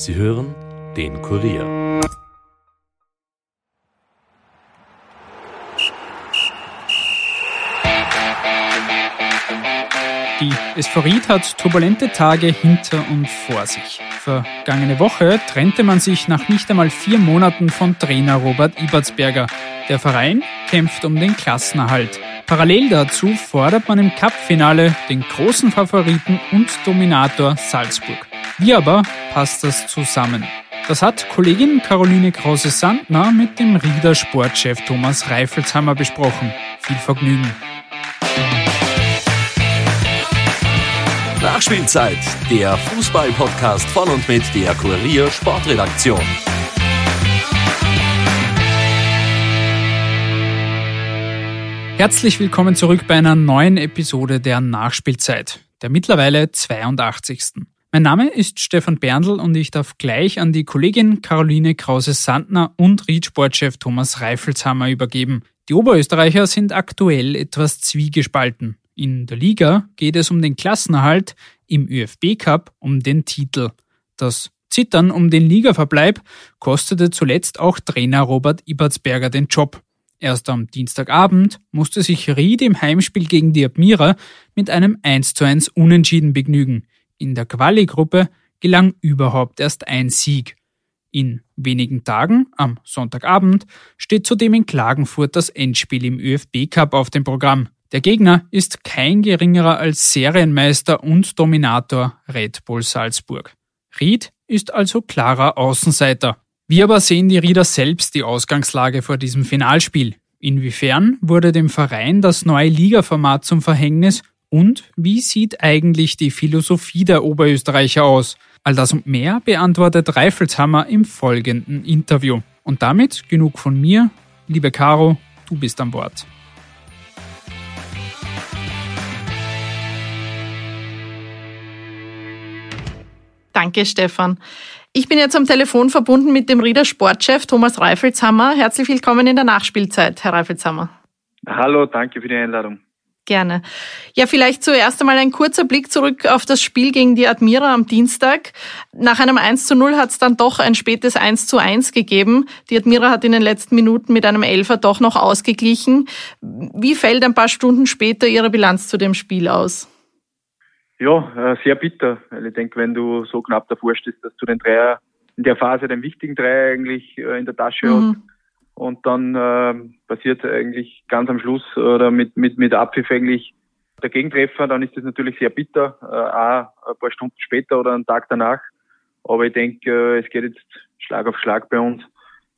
Sie hören den Kurier. Die Ried hat turbulente Tage hinter und vor sich. Vergangene Woche trennte man sich nach nicht einmal vier Monaten von Trainer Robert Ibertsberger. Der Verein kämpft um den Klassenerhalt. Parallel dazu fordert man im Cup-Finale den großen Favoriten und Dominator Salzburg. Wie aber passt das zusammen? Das hat Kollegin Caroline Krause-Sandner mit dem Rieder Sportchef Thomas Reifelshammer besprochen. Viel Vergnügen. Nachspielzeit, der Fußball-Podcast von und mit der Kurier Sportredaktion. Herzlich willkommen zurück bei einer neuen Episode der Nachspielzeit, der mittlerweile 82. Mein Name ist Stefan Berndl und ich darf gleich an die Kollegin Caroline Krause-Sandner und Ried-Sportchef Thomas Reifelshammer übergeben. Die Oberösterreicher sind aktuell etwas zwiegespalten. In der Liga geht es um den Klassenerhalt, im ÖFB Cup um den Titel. Das Zittern um den Ligaverbleib kostete zuletzt auch Trainer Robert Ibertsberger den Job. Erst am Dienstagabend musste sich Ried im Heimspiel gegen die Admira mit einem 1 zu 1 Unentschieden begnügen. In der Quali-Gruppe gelang überhaupt erst ein Sieg. In wenigen Tagen, am Sonntagabend, steht zudem in Klagenfurt das Endspiel im ÖFB Cup auf dem Programm. Der Gegner ist kein geringerer als Serienmeister und Dominator Red Bull Salzburg. Ried ist also klarer Außenseiter. Wie aber sehen die Rieder selbst die Ausgangslage vor diesem Finalspiel? Inwiefern wurde dem Verein das neue Ligaformat zum Verhängnis und wie sieht eigentlich die Philosophie der Oberösterreicher aus? All das und mehr beantwortet Reifelshammer im folgenden Interview. Und damit genug von mir. Liebe Caro, du bist an Bord. Danke, Stefan. Ich bin jetzt am Telefon verbunden mit dem Rieder Sportchef Thomas Reifelshammer. Herzlich willkommen in der Nachspielzeit, Herr Reifelshammer. Hallo, danke für die Einladung. Gerne. Ja, vielleicht zuerst einmal ein kurzer Blick zurück auf das Spiel gegen die Admira am Dienstag. Nach einem 1 zu 0 hat es dann doch ein spätes 1 zu 1 gegeben. Die Admira hat in den letzten Minuten mit einem Elfer doch noch ausgeglichen. Wie fällt ein paar Stunden später Ihre Bilanz zu dem Spiel aus? Ja, äh, sehr bitter. Weil ich denke, wenn du so knapp davor stehst, dass du den Dreier in der Phase den wichtigen Dreier eigentlich äh, in der Tasche mhm. hast und dann äh, passiert eigentlich ganz am Schluss oder mit, mit, mit Abpfiff eigentlich der Gegentreffer, dann ist das natürlich sehr bitter, äh, auch ein paar Stunden später oder einen Tag danach. Aber ich denke, äh, es geht jetzt Schlag auf Schlag bei uns.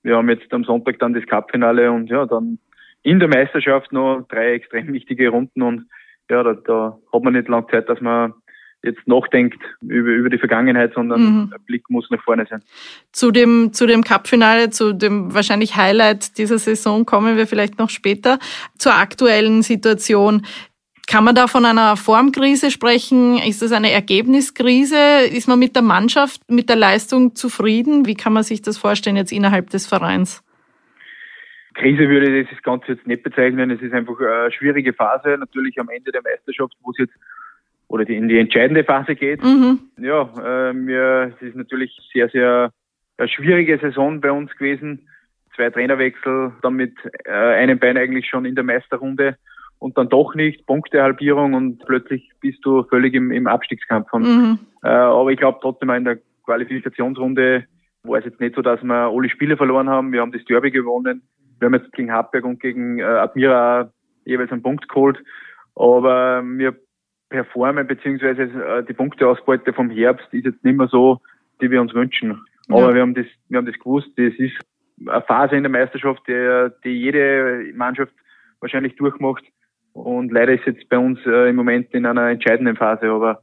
Wir haben jetzt am Sonntag dann das Cupfinale und ja, dann in der Meisterschaft noch drei extrem wichtige Runden und ja, da, da hat man nicht lange Zeit, dass man jetzt nachdenkt über, über die Vergangenheit, sondern mhm. der Blick muss nach vorne sein. Zu dem, zu dem Cup-Finale, zu dem wahrscheinlich Highlight dieser Saison kommen wir vielleicht noch später. Zur aktuellen Situation. Kann man da von einer Formkrise sprechen? Ist das eine Ergebniskrise? Ist man mit der Mannschaft, mit der Leistung zufrieden? Wie kann man sich das vorstellen jetzt innerhalb des Vereins? Krise würde ich das Ganze jetzt nicht bezeichnen. Es ist einfach eine schwierige Phase. Natürlich am Ende der Meisterschaft, wo es jetzt oder die in die entscheidende Phase geht. Mhm. Ja, äh, mir, es ist natürlich sehr, sehr eine schwierige Saison bei uns gewesen. Zwei Trainerwechsel, dann mit äh, einem Bein eigentlich schon in der Meisterrunde und dann doch nicht, Punktehalbierung und plötzlich bist du völlig im, im Abstiegskampf. Und, mhm. äh, aber ich glaube trotzdem in der Qualifikationsrunde war es jetzt nicht so, dass wir alle Spiele verloren haben. Wir haben das Derby gewonnen. Wir haben jetzt gegen Hartberg und gegen äh, Admira jeweils einen Punkt geholt. Aber wir performen, beziehungsweise äh, die Punkteausbeute vom Herbst ist jetzt nicht mehr so, die wir uns wünschen. Aber ja. wir haben das, wir haben das gewusst, das ist eine Phase in der Meisterschaft, die, die jede Mannschaft wahrscheinlich durchmacht. Und leider ist jetzt bei uns äh, im Moment in einer entscheidenden Phase, aber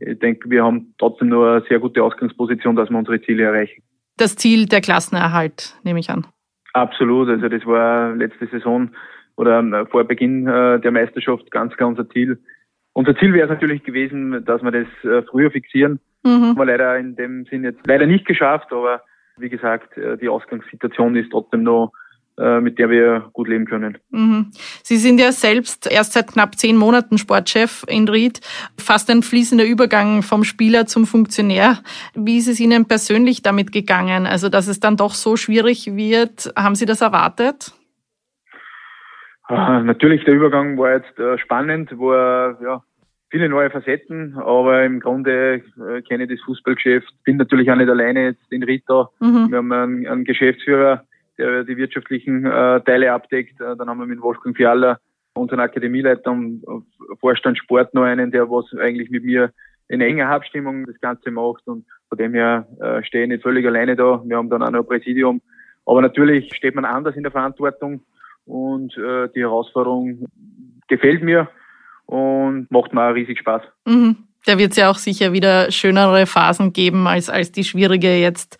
ich denke, wir haben trotzdem nur eine sehr gute Ausgangsposition, dass wir unsere Ziele erreichen. Das Ziel der Klassenerhalt, nehme ich an. Absolut. Also das war letzte Saison oder äh, vor Beginn äh, der Meisterschaft ganz klar unser Ziel, unser Ziel wäre es natürlich gewesen, dass wir das äh, früher fixieren. Mhm. Haben wir leider in dem Sinn jetzt leider nicht geschafft, aber wie gesagt, äh, die Ausgangssituation ist trotzdem noch äh, mit der wir gut leben können. Mhm. Sie sind ja selbst erst seit knapp zehn Monaten Sportchef in Ried, fast ein fließender Übergang vom Spieler zum Funktionär. Wie ist es Ihnen persönlich damit gegangen? Also, dass es dann doch so schwierig wird, haben Sie das erwartet? Ah, natürlich, der Übergang war jetzt spannend, war ja viele neue Facetten, aber im Grunde äh, kenne ich das Fußballgeschäft, bin natürlich auch nicht alleine jetzt in Ried Mhm. Wir haben einen, einen Geschäftsführer, der die wirtschaftlichen äh, Teile abdeckt. Äh, dann haben wir mit Wolfgang Fiala, unseren Akademieleiter und Vorstand Sport noch einen, der was eigentlich mit mir in enger Abstimmung das Ganze macht und von dem her äh, stehe ich nicht völlig alleine da. Wir haben dann auch noch ein Präsidium. Aber natürlich steht man anders in der Verantwortung und äh, die Herausforderung gefällt mir und macht mir auch riesig Spaß. Mhm. Da wird es ja auch sicher wieder schönere Phasen geben als, als die schwierige jetzt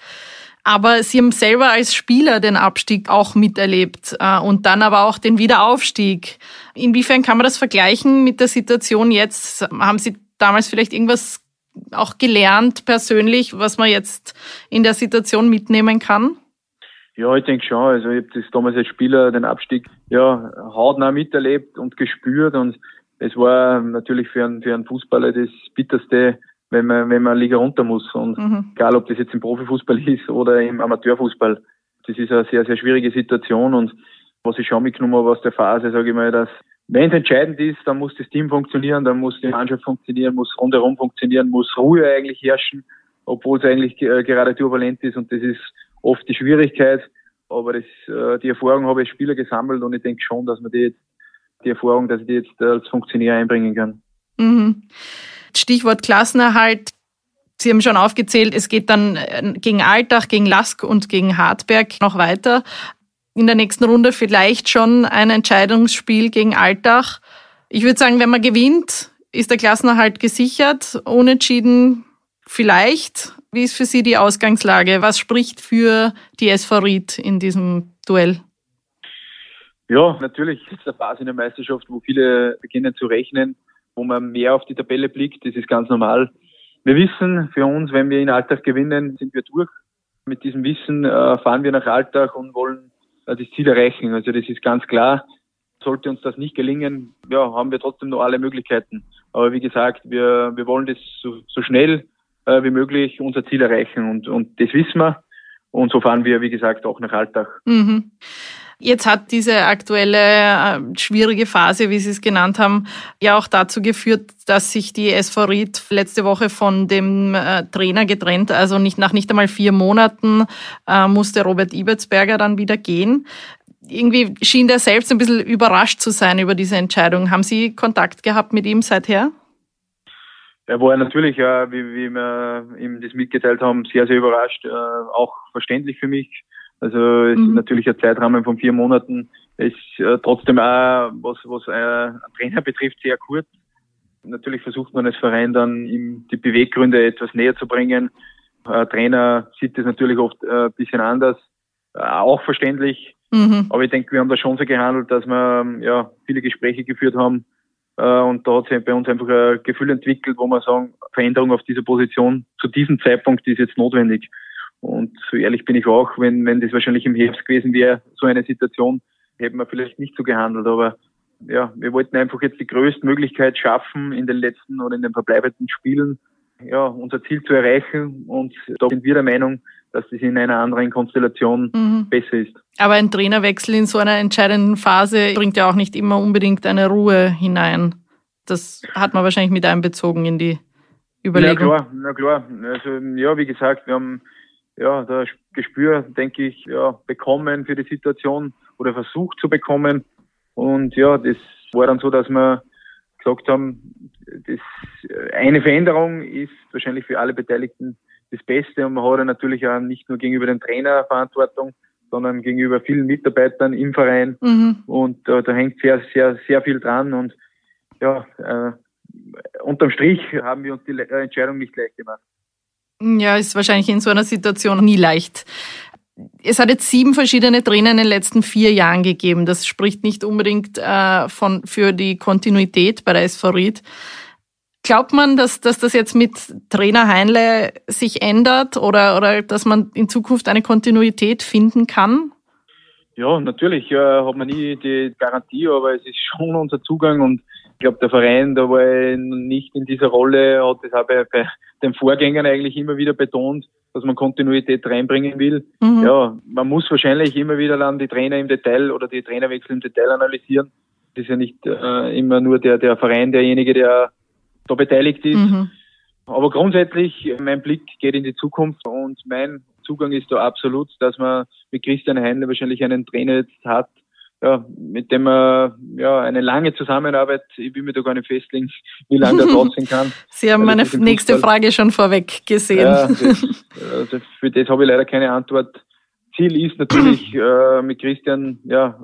aber Sie haben selber als Spieler den Abstieg auch miterlebt äh, und dann aber auch den Wiederaufstieg. Inwiefern kann man das vergleichen mit der Situation jetzt? Haben Sie damals vielleicht irgendwas auch gelernt persönlich, was man jetzt in der Situation mitnehmen kann? Ja, ich denke schon. Also ich habe das damals als Spieler den Abstieg ja hautnah miterlebt und gespürt und es war natürlich für einen, für einen Fußballer das bitterste wenn man, wenn man Liga runter muss. Und mhm. egal, ob das jetzt im Profifußball ist oder im Amateurfußball, das ist eine sehr, sehr schwierige Situation. Und was ich schon mitgenommen habe aus der Phase, sage ich mal, dass wenn es entscheidend ist, dann muss das Team funktionieren, dann muss die Mannschaft funktionieren, muss rundherum funktionieren, muss Ruhe eigentlich herrschen, obwohl es eigentlich äh, gerade turbulent ist. Und das ist oft die Schwierigkeit. Aber das, äh, die Erfahrung habe ich als Spieler gesammelt und ich denke schon, dass man die jetzt, die Erfahrung, dass ich die jetzt als Funktionär einbringen kann. Mhm. Stichwort Klassenerhalt. Sie haben schon aufgezählt, es geht dann äh, gegen Altach, gegen Lask und gegen Hartberg noch weiter. In der nächsten Runde vielleicht schon ein Entscheidungsspiel gegen Altach. Ich würde sagen, wenn man gewinnt, ist der Klassenerhalt gesichert. Unentschieden vielleicht. Wie ist für Sie die Ausgangslage? Was spricht für die SV Ried in diesem Duell? Ja, natürlich ist der Phase in der Meisterschaft, wo viele beginnen zu rechnen wo man mehr auf die Tabelle blickt. Das ist ganz normal. Wir wissen für uns, wenn wir in Alltag gewinnen, sind wir durch. Mit diesem Wissen äh, fahren wir nach Alltag und wollen äh, das Ziel erreichen. Also das ist ganz klar. Sollte uns das nicht gelingen, ja, haben wir trotzdem noch alle Möglichkeiten. Aber wie gesagt, wir, wir wollen das so, so schnell äh, wie möglich unser Ziel erreichen und, und das wissen wir. Und so fahren wir, wie gesagt, auch nach Alltag. Mhm. Jetzt hat diese aktuelle äh, schwierige Phase, wie Sie es genannt haben, ja auch dazu geführt, dass sich die SV Ried letzte Woche von dem äh, Trainer getrennt, also nicht nach nicht einmal vier Monaten äh, musste Robert Ibertsberger dann wieder gehen. Irgendwie schien der selbst ein bisschen überrascht zu sein über diese Entscheidung. Haben Sie Kontakt gehabt mit ihm seither? Er war natürlich, äh, wie, wie wir ihm das mitgeteilt haben, sehr, sehr überrascht, äh, auch verständlich für mich. Also es mhm. ist natürlich ein Zeitrahmen von vier Monaten. Ist äh, trotzdem auch, was, was äh, einen Trainer betrifft, sehr kurz. Natürlich versucht man als Verein dann ihm die Beweggründe etwas näher zu bringen. Ein Trainer sieht das natürlich oft äh, ein bisschen anders, äh, auch verständlich. Mhm. Aber ich denke, wir haben da schon so gehandelt, dass wir ja viele Gespräche geführt haben. Äh, und da hat sich bei uns einfach ein Gefühl entwickelt, wo wir sagen, Veränderung auf dieser Position zu diesem Zeitpunkt ist jetzt notwendig. Und so ehrlich bin ich auch, wenn, wenn das wahrscheinlich im Herbst gewesen wäre, so eine Situation, hätten wir vielleicht nicht so gehandelt. Aber ja, wir wollten einfach jetzt die größte Möglichkeit schaffen, in den letzten oder in den verbleibenden Spielen ja, unser Ziel zu erreichen. Und da sind wir der Meinung, dass das in einer anderen Konstellation mhm. besser ist. Aber ein Trainerwechsel in so einer entscheidenden Phase bringt ja auch nicht immer unbedingt eine Ruhe hinein. Das hat man wahrscheinlich mit einbezogen in die Überlegung. Na klar, na klar. Also, ja, wie gesagt, wir haben ja, das Gespür, denke ich, ja, bekommen für die Situation oder versucht zu bekommen. Und ja, das war dann so, dass wir gesagt haben, das, eine Veränderung ist wahrscheinlich für alle Beteiligten das Beste und man hat ja natürlich auch nicht nur gegenüber dem Trainer Verantwortung, sondern gegenüber vielen Mitarbeitern im Verein mhm. und äh, da hängt sehr, sehr, sehr viel dran und ja, äh, unterm Strich haben wir uns die Entscheidung nicht leicht gemacht. Ja, ist wahrscheinlich in so einer Situation nie leicht. Es hat jetzt sieben verschiedene Trainer in den letzten vier Jahren gegeben. Das spricht nicht unbedingt äh, von, für die Kontinuität bei der SV Ried. Glaubt man, dass, dass das jetzt mit Trainer Heinle sich ändert oder, oder dass man in Zukunft eine Kontinuität finden kann? Ja, natürlich äh, hat man nie die Garantie, aber es ist schon unser Zugang und ich glaube, der Verein, da war nicht in dieser Rolle, hat das auch bei, bei den Vorgängern eigentlich immer wieder betont, dass man Kontinuität reinbringen will. Mhm. Ja, man muss wahrscheinlich immer wieder dann die Trainer im Detail oder die Trainerwechsel im Detail analysieren. Das ist ja nicht äh, immer nur der, der Verein derjenige, der da beteiligt ist. Mhm. Aber grundsätzlich, mein Blick geht in die Zukunft und mein Zugang ist da absolut, dass man mit Christian Heinle wahrscheinlich einen Trainer jetzt hat, ja, mit dem man ja eine lange Zusammenarbeit, ich will mir da gar nicht festlegen, wie lange das aussehen kann. Sie haben meine nächste Fußball, Frage schon vorweg gesehen. Ja, das, also für das habe ich leider keine Antwort. Ziel ist natürlich äh, mit Christian ja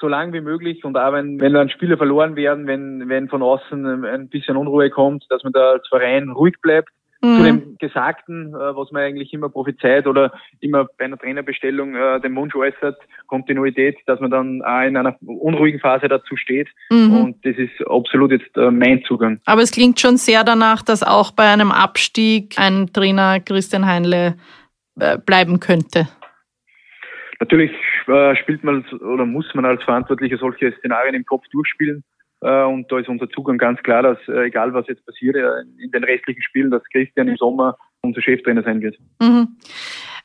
so lang wie möglich und auch wenn, wenn dann Spiele verloren werden, wenn, wenn von außen ein bisschen Unruhe kommt, dass man da als Verein ruhig bleibt Mhm. Zu dem Gesagten, äh, was man eigentlich immer prophezeit oder immer bei einer Trainerbestellung äh, den Wunsch äußert, Kontinuität, dass man dann auch in einer unruhigen Phase dazu steht. Mhm. Und das ist absolut jetzt äh, mein Zugang. Aber es klingt schon sehr danach, dass auch bei einem Abstieg ein Trainer Christian Heinle äh, bleiben könnte. Natürlich äh, spielt man oder muss man als Verantwortlicher solche Szenarien im Kopf durchspielen. Äh, und da ist unser Zugang ganz klar, dass äh, egal was jetzt passiert äh, in den restlichen Spielen, dass Christian im Sommer unser Cheftrainer sein wird. Mhm.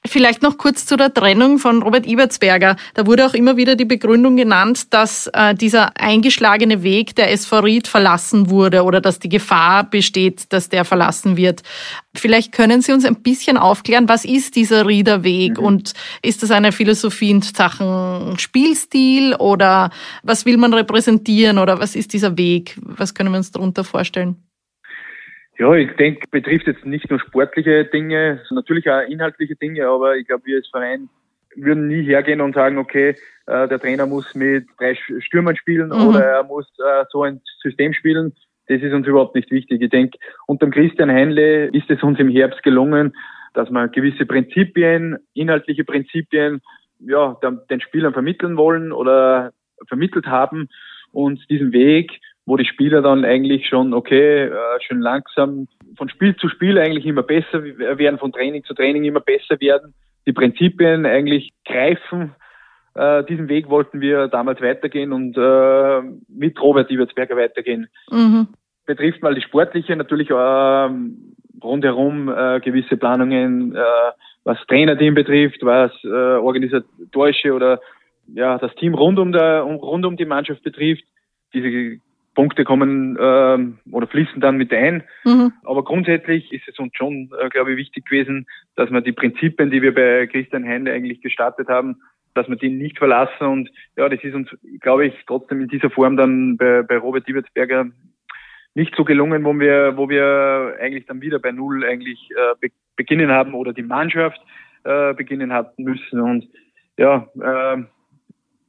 Vielleicht noch kurz zu der Trennung von Robert Ibertsberger. Da wurde auch immer wieder die Begründung genannt, dass äh, dieser eingeschlagene Weg der SV Ried verlassen wurde oder dass die Gefahr besteht, dass der verlassen wird. Vielleicht können Sie uns ein bisschen aufklären, was ist dieser Rieder Weg mhm. und ist das eine Philosophie in Sachen Spielstil oder was will man repräsentieren oder was ist dieser Weg? Was können wir uns darunter vorstellen? Ja, ich denke, betrifft jetzt nicht nur sportliche Dinge, natürlich auch inhaltliche Dinge, aber ich glaube, wir als Verein würden nie hergehen und sagen, okay, äh, der Trainer muss mit drei Stürmern spielen mhm. oder er muss äh, so ein System spielen. Das ist uns überhaupt nicht wichtig. Ich denke, unter Christian Heinle ist es uns im Herbst gelungen, dass wir gewisse Prinzipien, inhaltliche Prinzipien, ja, den Spielern vermitteln wollen oder vermittelt haben und diesen Weg wo die Spieler dann eigentlich schon, okay, äh, schön langsam von Spiel zu Spiel eigentlich immer besser werden, von Training zu Training immer besser werden, die Prinzipien eigentlich greifen. Äh, diesen Weg wollten wir damals weitergehen und äh, mit Robert Ibertsberger weitergehen. Mhm. Betrifft mal die sportliche, natürlich äh, rundherum äh, gewisse Planungen, äh, was Trainerteam betrifft, was äh, organisatorische oder ja das Team rund um der rund um die Mannschaft betrifft. Diese Punkte kommen ähm, oder fließen dann mit ein. Mhm. Aber grundsätzlich ist es uns schon, äh, glaube ich, wichtig gewesen, dass wir die Prinzipien, die wir bei Christian Heine eigentlich gestartet haben, dass wir die nicht verlassen. Und ja, das ist uns, glaube ich, trotzdem in dieser Form dann bei, bei Robert Diebertsberger nicht so gelungen, wo wir, wo wir eigentlich dann wieder bei Null eigentlich äh, be beginnen haben oder die Mannschaft äh, beginnen hatten müssen. Und ja, äh,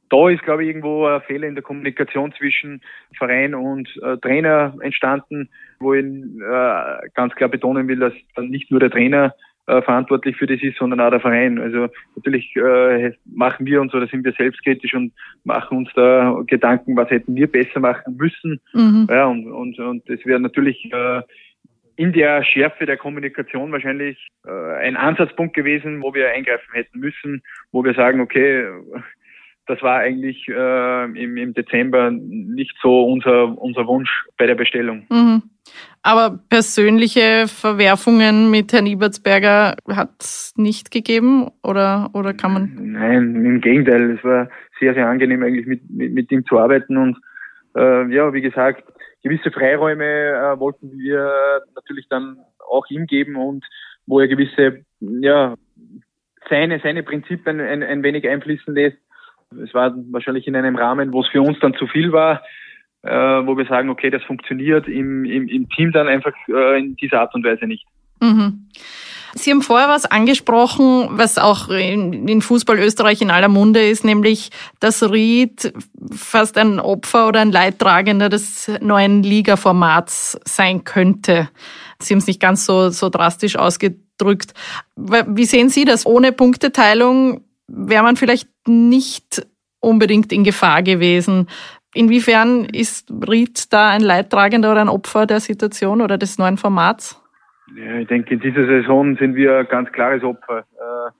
da ist, glaube ich, irgendwo ein Fehler in der Kommunikation zwischen Verein und äh, Trainer entstanden, wo ich äh, ganz klar betonen will, dass nicht nur der Trainer äh, verantwortlich für das ist, sondern auch der Verein. Also natürlich äh, machen wir uns oder sind wir selbstkritisch und machen uns da Gedanken, was hätten wir besser machen müssen. Mhm. Ja, und, und, und das wäre natürlich äh, in der Schärfe der Kommunikation wahrscheinlich äh, ein Ansatzpunkt gewesen, wo wir eingreifen hätten müssen, wo wir sagen, okay, das war eigentlich äh, im, im Dezember nicht so unser, unser Wunsch bei der Bestellung. Mhm. Aber persönliche Verwerfungen mit Herrn Ibertsberger hat es nicht gegeben oder, oder kann man? Nein, im Gegenteil. Es war sehr, sehr angenehm eigentlich mit, mit, mit ihm zu arbeiten und äh, ja, wie gesagt, gewisse Freiräume äh, wollten wir natürlich dann auch ihm geben und wo er gewisse, ja, seine, seine Prinzipien ein, ein wenig einfließen lässt es war wahrscheinlich in einem Rahmen, wo es für uns dann zu viel war, äh, wo wir sagen, okay, das funktioniert im, im, im Team dann einfach äh, in dieser Art und Weise nicht. Mhm. Sie haben vorher was angesprochen, was auch in, in, Fußball Österreich in aller Munde ist, nämlich, dass Ried fast ein Opfer oder ein Leidtragender des neuen Liga-Formats sein könnte. Sie haben es nicht ganz so, so drastisch ausgedrückt. Wie sehen Sie das? Ohne Punkteteilung wäre man vielleicht nicht unbedingt in Gefahr gewesen. Inwiefern ist Ried da ein Leidtragender oder ein Opfer der Situation oder des neuen Formats? Ja, ich denke, in dieser Saison sind wir ein ganz klares Opfer. Äh,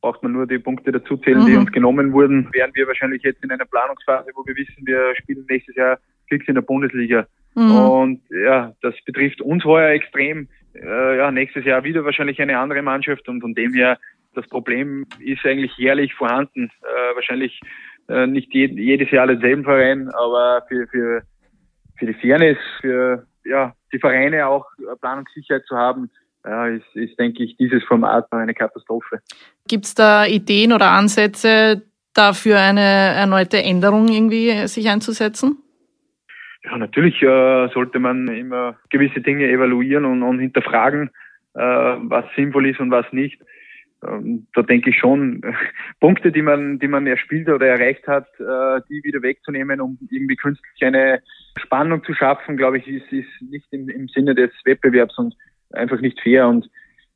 braucht man nur die Punkte dazuzählen, mhm. die uns genommen wurden, wären wir wahrscheinlich jetzt in einer Planungsphase, wo wir wissen, wir spielen nächstes Jahr fix in der Bundesliga. Mhm. Und ja, das betrifft uns heuer extrem. Äh, ja, nächstes Jahr wieder wahrscheinlich eine andere Mannschaft und von dem her, das Problem ist eigentlich jährlich vorhanden. Äh, wahrscheinlich äh, nicht je, jedes Jahr denselben Verein, aber für, für, für die Fairness, für ja, die Vereine auch Planungssicherheit zu haben, ja, ist, ist, denke ich, dieses Format eine Katastrophe. Gibt es da Ideen oder Ansätze, dafür eine erneute Änderung irgendwie sich einzusetzen? Ja, natürlich äh, sollte man immer gewisse Dinge evaluieren und, und hinterfragen, äh, was sinnvoll ist und was nicht. Ähm, da denke ich schon, Punkte, die man, die man erspielt oder erreicht hat, äh, die wieder wegzunehmen, um irgendwie künstlich eine Spannung zu schaffen, glaube ich, ist, ist nicht im, im Sinne des Wettbewerbs und einfach nicht fair. Und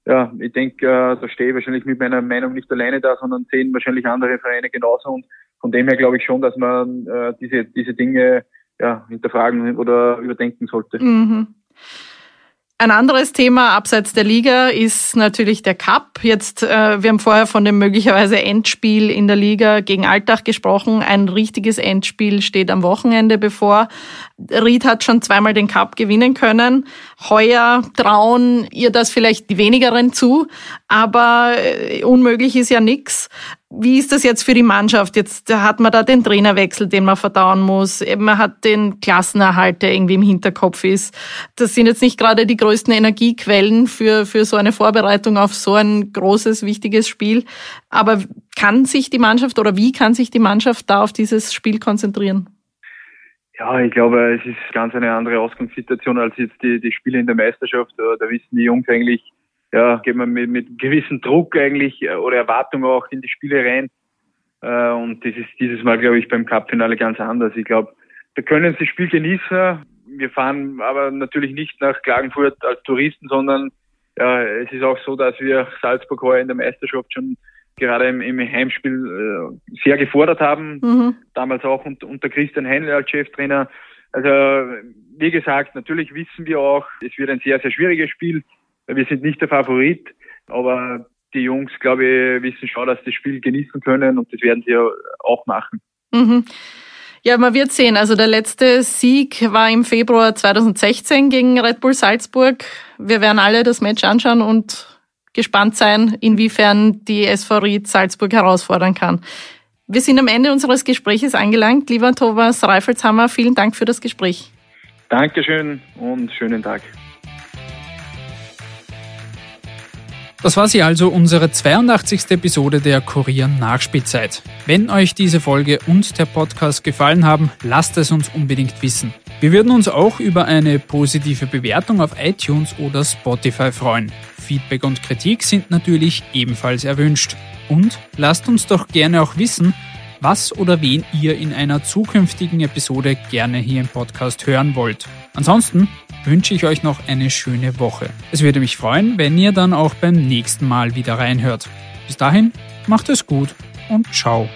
ja, ich denke, äh, da stehe ich wahrscheinlich mit meiner Meinung nicht alleine da, sondern sehen wahrscheinlich andere Vereine genauso. Und von dem her glaube ich schon, dass man äh, diese, diese Dinge ja, hinterfragen oder überdenken sollte. Mhm. Ein anderes Thema abseits der Liga ist natürlich der Cup. Jetzt, äh, wir haben vorher von dem möglicherweise Endspiel in der Liga gegen Alltag gesprochen. Ein richtiges Endspiel steht am Wochenende bevor. Ried hat schon zweimal den Cup gewinnen können. Heuer trauen ihr das vielleicht die wenigeren zu, aber äh, unmöglich ist ja nix. Wie ist das jetzt für die Mannschaft? Jetzt hat man da den Trainerwechsel, den man verdauen muss. Man hat den Klassenerhalt, der irgendwie im Hinterkopf ist. Das sind jetzt nicht gerade die größten Energiequellen für, für so eine Vorbereitung auf so ein großes, wichtiges Spiel. Aber kann sich die Mannschaft oder wie kann sich die Mannschaft da auf dieses Spiel konzentrieren? Ja, ich glaube, es ist ganz eine andere Ausgangssituation als jetzt die, die Spiele in der Meisterschaft. Da wissen die Jungs eigentlich, ja, gehen wir mit, mit gewissem Druck eigentlich äh, oder Erwartung auch in die Spiele rein. Äh, und das ist dieses Mal, glaube ich, beim Cup-Finale ganz anders. Ich glaube, wir können das Spiel genießen. Wir fahren aber natürlich nicht nach Klagenfurt als Touristen, sondern ja, es ist auch so, dass wir Salzburg heuer in der Meisterschaft schon gerade im, im Heimspiel äh, sehr gefordert haben. Mhm. Damals auch unter, unter Christian Heinle als Cheftrainer. Also wie gesagt, natürlich wissen wir auch, es wird ein sehr, sehr schwieriges Spiel. Wir sind nicht der Favorit, aber die Jungs, glaube ich, wissen schon, dass sie das Spiel genießen können und das werden sie auch machen. Mhm. Ja, man wird sehen. Also der letzte Sieg war im Februar 2016 gegen Red Bull Salzburg. Wir werden alle das Match anschauen und gespannt sein, inwiefern die SV Ried Salzburg herausfordern kann. Wir sind am Ende unseres Gespräches angelangt. Lieber Thomas Reifelshammer, vielen Dank für das Gespräch. Dankeschön und schönen Tag. Das war sie also, unsere 82. Episode der Kurier Nachspielzeit. Wenn euch diese Folge und der Podcast gefallen haben, lasst es uns unbedingt wissen. Wir würden uns auch über eine positive Bewertung auf iTunes oder Spotify freuen. Feedback und Kritik sind natürlich ebenfalls erwünscht. Und lasst uns doch gerne auch wissen, was oder wen ihr in einer zukünftigen Episode gerne hier im Podcast hören wollt. Ansonsten wünsche ich euch noch eine schöne Woche. Es würde mich freuen, wenn ihr dann auch beim nächsten Mal wieder reinhört. Bis dahin, macht es gut und ciao.